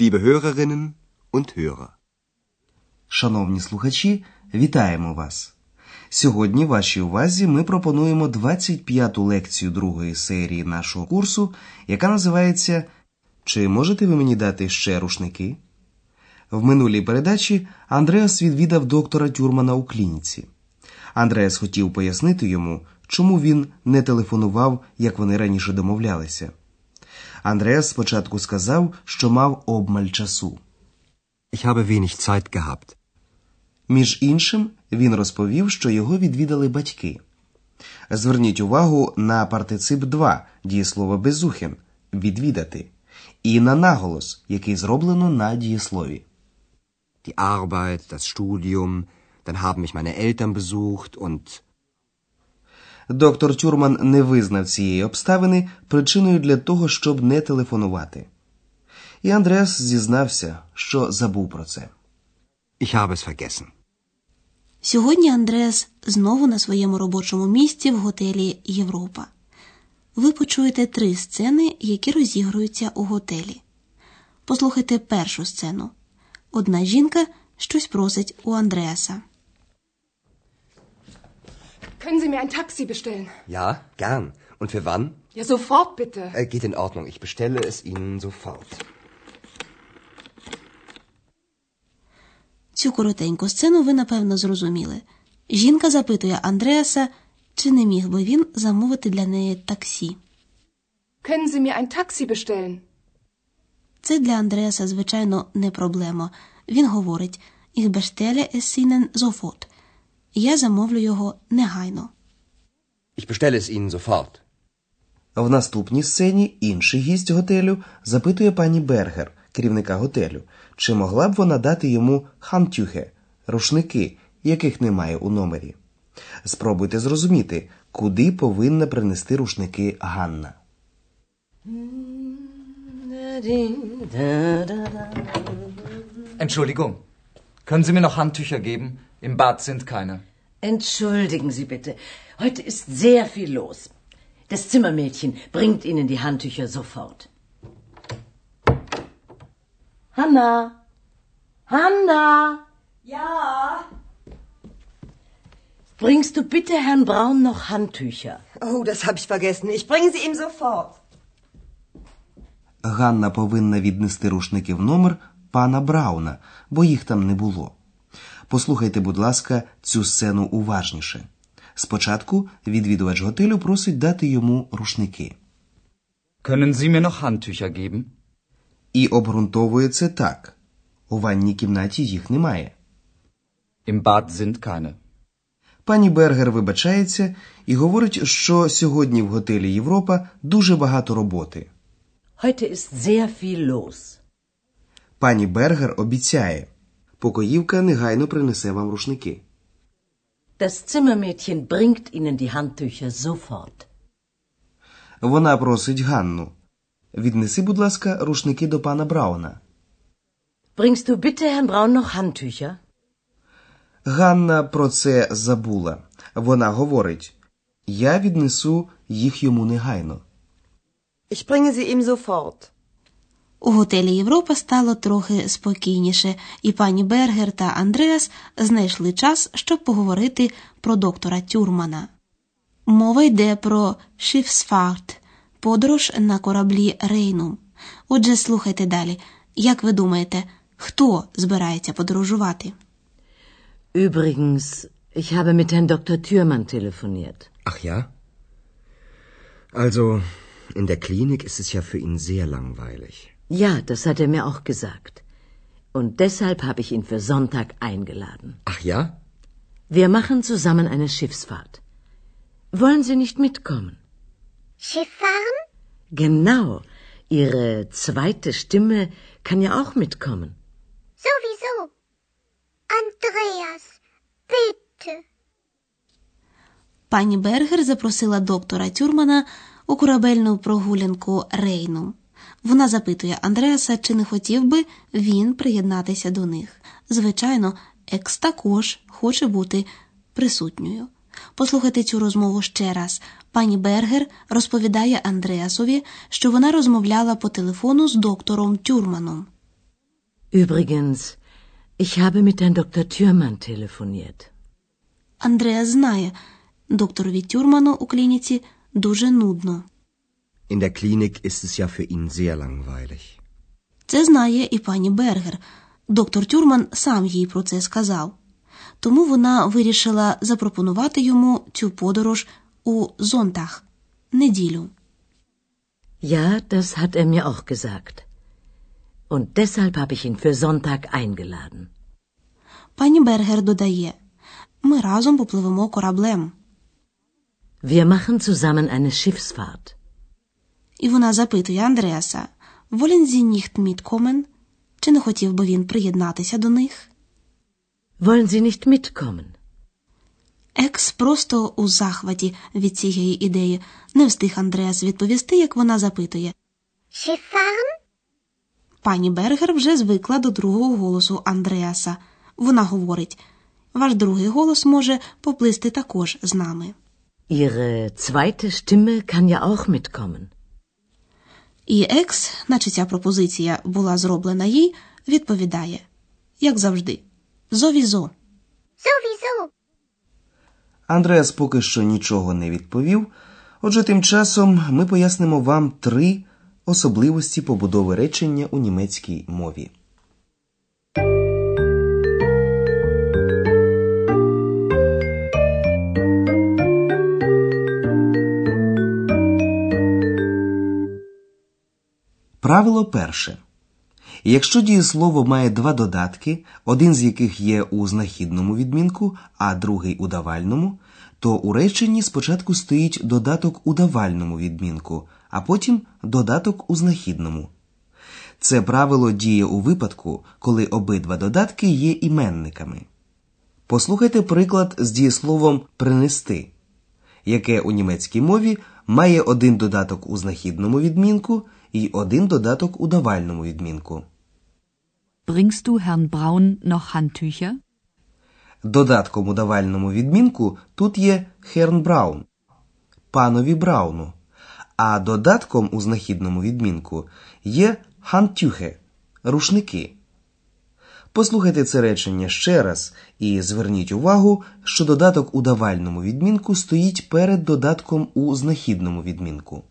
liebe Hörerinnen und Hörer. Шановні слухачі, вітаємо вас! Сьогодні вашій увазі ми пропонуємо 25-ту лекцію другої серії нашого курсу, яка називається Чи можете ви мені дати ще рушники? В минулій передачі Андреас відвідав доктора Тюрмана у клініці. Андреас хотів пояснити йому, чому він не телефонував, як вони раніше домовлялися. Андреас спочатку сказав, що мав обмаль часу. Ich habe wenig Zeit gehabt. Між іншим, він розповів, що його відвідали батьки. Зверніть увагу на партицип 2 дієслова безухен відвідати, і на наголос, який зроблено на дієслові. Die Arbeit, das Studium, dann haben mich meine Eltern besucht und Доктор Тюрман не визнав цієї обставини причиною для того, щоб не телефонувати. І Андреас зізнався, що забув про це. ich habe es vergessen. Сьогодні Андреас знову на своєму робочому місці в готелі Європа. Ви почуєте три сцени, які розігруються у готелі. Послухайте першу сцену. Одна жінка щось просить у Андреаса. Können Sie mir ein Taxi bestellen? Ja, gern. Und für wann? Ja, sofort bitte. Äh, geht in Ordnung. Ich bestelle es Ihnen sofort. Цю коротеньку сцену ви напевно зрозуміли. Жінка запитує Андреаса, чи не міг би він замовити для неї таксі. Können Sie mir ein Taxi bestellen? Це для Андреаса, звичайно, не проблема. Він говорить «Ich bestelle es Ihnen sofort». Я замовлю його негайно. Ich bestelle es Ihnen sofort. В наступній сцені інший гість готелю запитує пані Бергер, керівника готелю, чи могла б вона дати йому хантюхе рушники, яких немає у номері. Спробуйте зрозуміти, куди повинна принести рушники Ганна. Entschuldigung. Können Sie mir noch Handtücher geben? Im Bad sind keine. Entschuldigen Sie bitte. Heute ist sehr viel los. Das Zimmermädchen bringt Ihnen die Handtücher sofort. Hanna! Hanna! Ja. Bringst du bitte Herrn Braun noch Handtücher? Oh, das habe ich vergessen. Ich bringe sie ihm sofort. Ганна повинна віднести рушники в номер пана Брауна, бо їх там не було. Послухайте, будь ласка, цю сцену уважніше. Спочатку відвідувач готелю просить дати йому рушники. Können Sie mir noch Handtücher geben? І обґрунтовує це так: у ванній кімнаті їх немає. Im Bad sind keine. Пані Бергер вибачається і говорить, що сьогодні в готелі Європа дуже багато роботи. Heute ist sehr viel los. Пані Бергер обіцяє, покоївка негайно принесе вам рушники. Das Zimmermädchen bringt Ihnen die Handtücher sofort. Вона просить Ганну. Віднеси, будь ласка, рушники до пана Брауна. Bringst du bitte Herrn Braun noch Handtücher? Ганна про це забула. Вона говорить: Я віднесу їх йому негайно. Ich bringe sie ihm sofort. У готелі Європа стало трохи спокійніше, і пані Бергер та Андреас знайшли час, щоб поговорити про доктора Тюрмана. Мова йде про Schiffsfahrt – подорож на кораблі Рейнум. Отже, слухайте далі. Як ви думаєте, хто збирається подорожувати? Übrigens, ich habe mit Herrn Dr. Thürmann telefoniert. Ach ja? Also, in der Klinik ist es ja für ihn sehr langweilig. Ja, das hat er mir auch gesagt. Und deshalb habe ich ihn für Sonntag eingeladen. Ach ja? Wir machen zusammen eine Schiffsfahrt. Wollen Sie nicht mitkommen? Schiff fahren? Genau. Ihre zweite Stimme kann ja auch mitkommen. Sowieso. Andreas, bitte. Пані Бергер запросила доктора Тюрмана у корабельну прогулянку Рейну. Вона запитує Андреаса, чи не хотів би він приєднатися до них. Звичайно, екс також хоче бути присутньою. Послухайте цю розмову ще раз. Пані Бергер розповідає Андреасові, що вона розмовляла по телефону з доктором Тюрманом. Übrigens, ich habe mit Herrn Dr. Thürmann telefoniert. Андреас знає, докторові Тюрману у клініці дуже нудно. In der Klinik ist es ja für ihn sehr langweilig. Це знає і пані Бергер. Доктор Тюрман сам їй про це сказав. Тому вона вирішила запропонувати йому цю подорож у Зонтах неділю. Ja, das hat er mir auch gesagt. Und deshalb habe ich ihn für Sonntag eingeladen. Пані Бергер додає: Ми разом попливемо кораблем. Wir machen zusammen eine Schiffsfahrt. І вона запитує Андреаса, «Wollen Sie nicht mitkommen?» Чи не хотів би він приєднатися до них? Wollen Sie nicht mitkommen? Екс просто у захваті від цієї ідеї. Не встиг Андреас відповісти, як вона запитує. Skifahren? Пані Бергер вже звикла до другого голосу Андреаса. Вона говорить: ваш другий голос може поплисти також з нами. Ihre zweite Stimme kann ja auch mitkommen. І екс, наче ця пропозиція була зроблена їй, відповідає, як завжди, зовізо. Зовізо. Андреас поки що нічого не відповів. Отже, тим часом ми пояснимо вам три особливості побудови речення у німецькій мові. Правило перше. Якщо дієслово має два додатки, один з яких є у знахідному відмінку, а другий у давальному, то у реченні спочатку стоїть додаток у давальному відмінку, а потім додаток у знахідному. Це правило діє у випадку, коли обидва додатки є іменниками. Послухайте приклад з дієсловом принести, яке у німецькій мові має один додаток у знахідному відмінку і один додаток у давальному відмінку. Bringst du Herrn Braun noch Handtücher? Додатком у давальному відмінку тут є Herrn Braun, панові Брауну, а додатком у знахідному відмінку є Handtücher, рушники. Послухайте це речення ще раз і зверніть увагу, що додаток у давальному відмінку стоїть перед додатком у знахідному відмінку.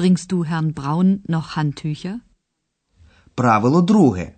Bringst du Herrn Braun noch Handtücher? Правило друге.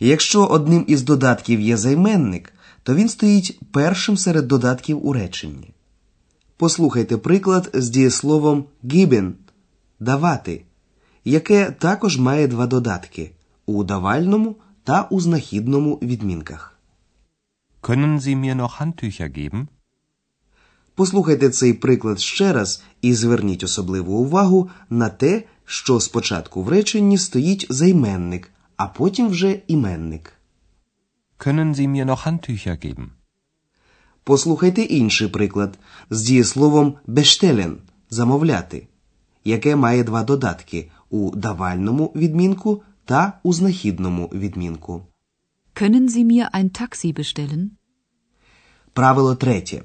Якщо одним із додатків є займенник, то він стоїть першим серед додатків у реченні. Послухайте приклад з дієсловом geben – давати, яке також має два додатки у давальному та у знахідному відмінках. Können Sie mir noch Handtücher geben? Послухайте цей приклад ще раз і зверніть особливу увагу на те, що спочатку в реченні стоїть займенник, а потім вже іменник. Können Sie mir noch Handtücher geben? Послухайте інший приклад з дієсловом bestellen – замовляти, яке має два додатки у давальному відмінку та у знахідному відмінку. Können Sie mir ein Taxi bestellen? Правило третє.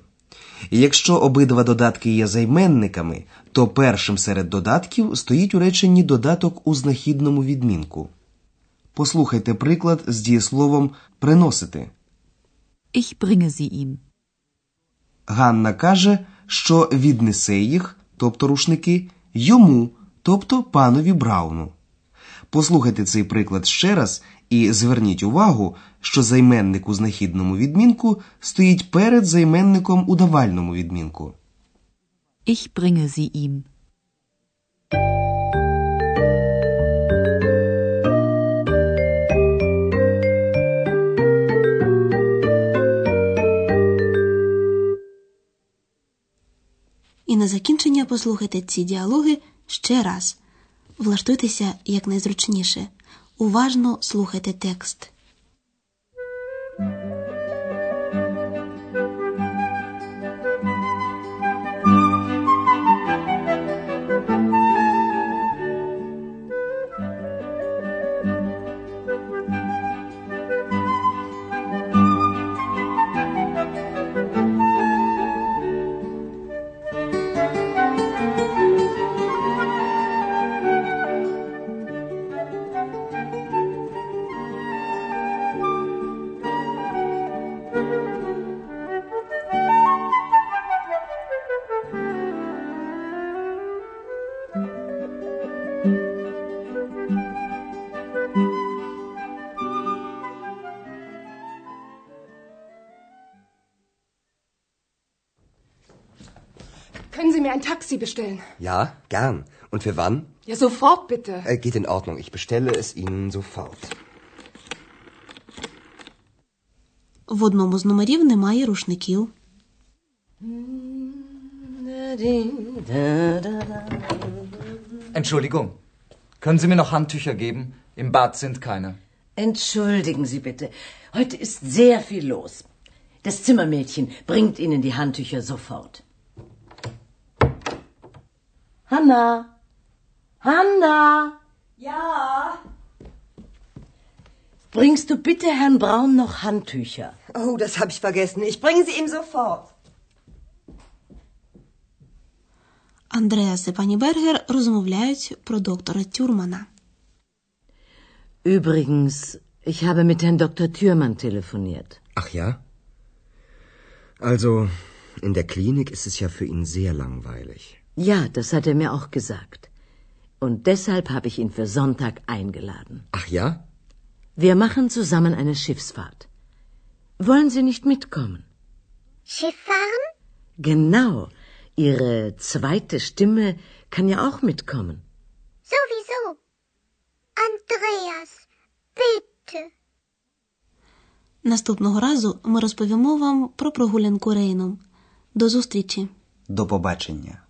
Якщо обидва додатки є займенниками, то першим серед додатків стоїть у реченні додаток у знахідному відмінку. Послухайте приклад з дієсловом приносити. Ich bringe sie ihm. Ганна каже, що віднесе їх, тобто рушники, йому, тобто панові Брауну. Послухайте цей приклад ще раз і зверніть увагу, що займенник у знахідному відмінку стоїть перед займенником у давальному відмінку. Ich bringe sie ihm. І на закінчення послухайте ці діалоги ще раз. Влаштуйтеся якнайзручніше. Уважно слухайте текст. mir ein Taxi bestellen? Ja, gern. Und für wann? Ja, sofort bitte. Äh, geht in Ordnung. Ich bestelle es Ihnen sofort. В одному з номерів немає рушників. Entschuldigung. Können Sie mir noch Handtücher geben? Im Bad sind keine. Entschuldigen Sie bitte. Heute ist sehr viel los. Das Zimmermädchen bringt Ihnen die Handtücher sofort. Hanna! Hanna! Ja. Bringst du bitte Herrn Braun noch Handtücher? Oh, das habe ich vergessen. Ich bringe sie ihm sofort. Андреас і пані Бергер розмовляють про доктора Тюрмана. Übrigens, ich habe mit Herrn Dr. Thürmann telefoniert. Ach ja? Also, in der Klinik ist es ja für ihn sehr langweilig. Ja, das hat er mir auch gesagt. Und deshalb habe ich ihn für Sonntag eingeladen. Ach ja? Wir machen zusammen eine Schiffsfahrt. Wollen Sie nicht mitkommen? Schiff fahren? Genau. Ihre zweite Stimme kann ja auch mitkommen. Sowieso. Andreas, bitte. Наступного разу ми розповімо вам про прогулянку Рейном. До зустрічі! До побачення.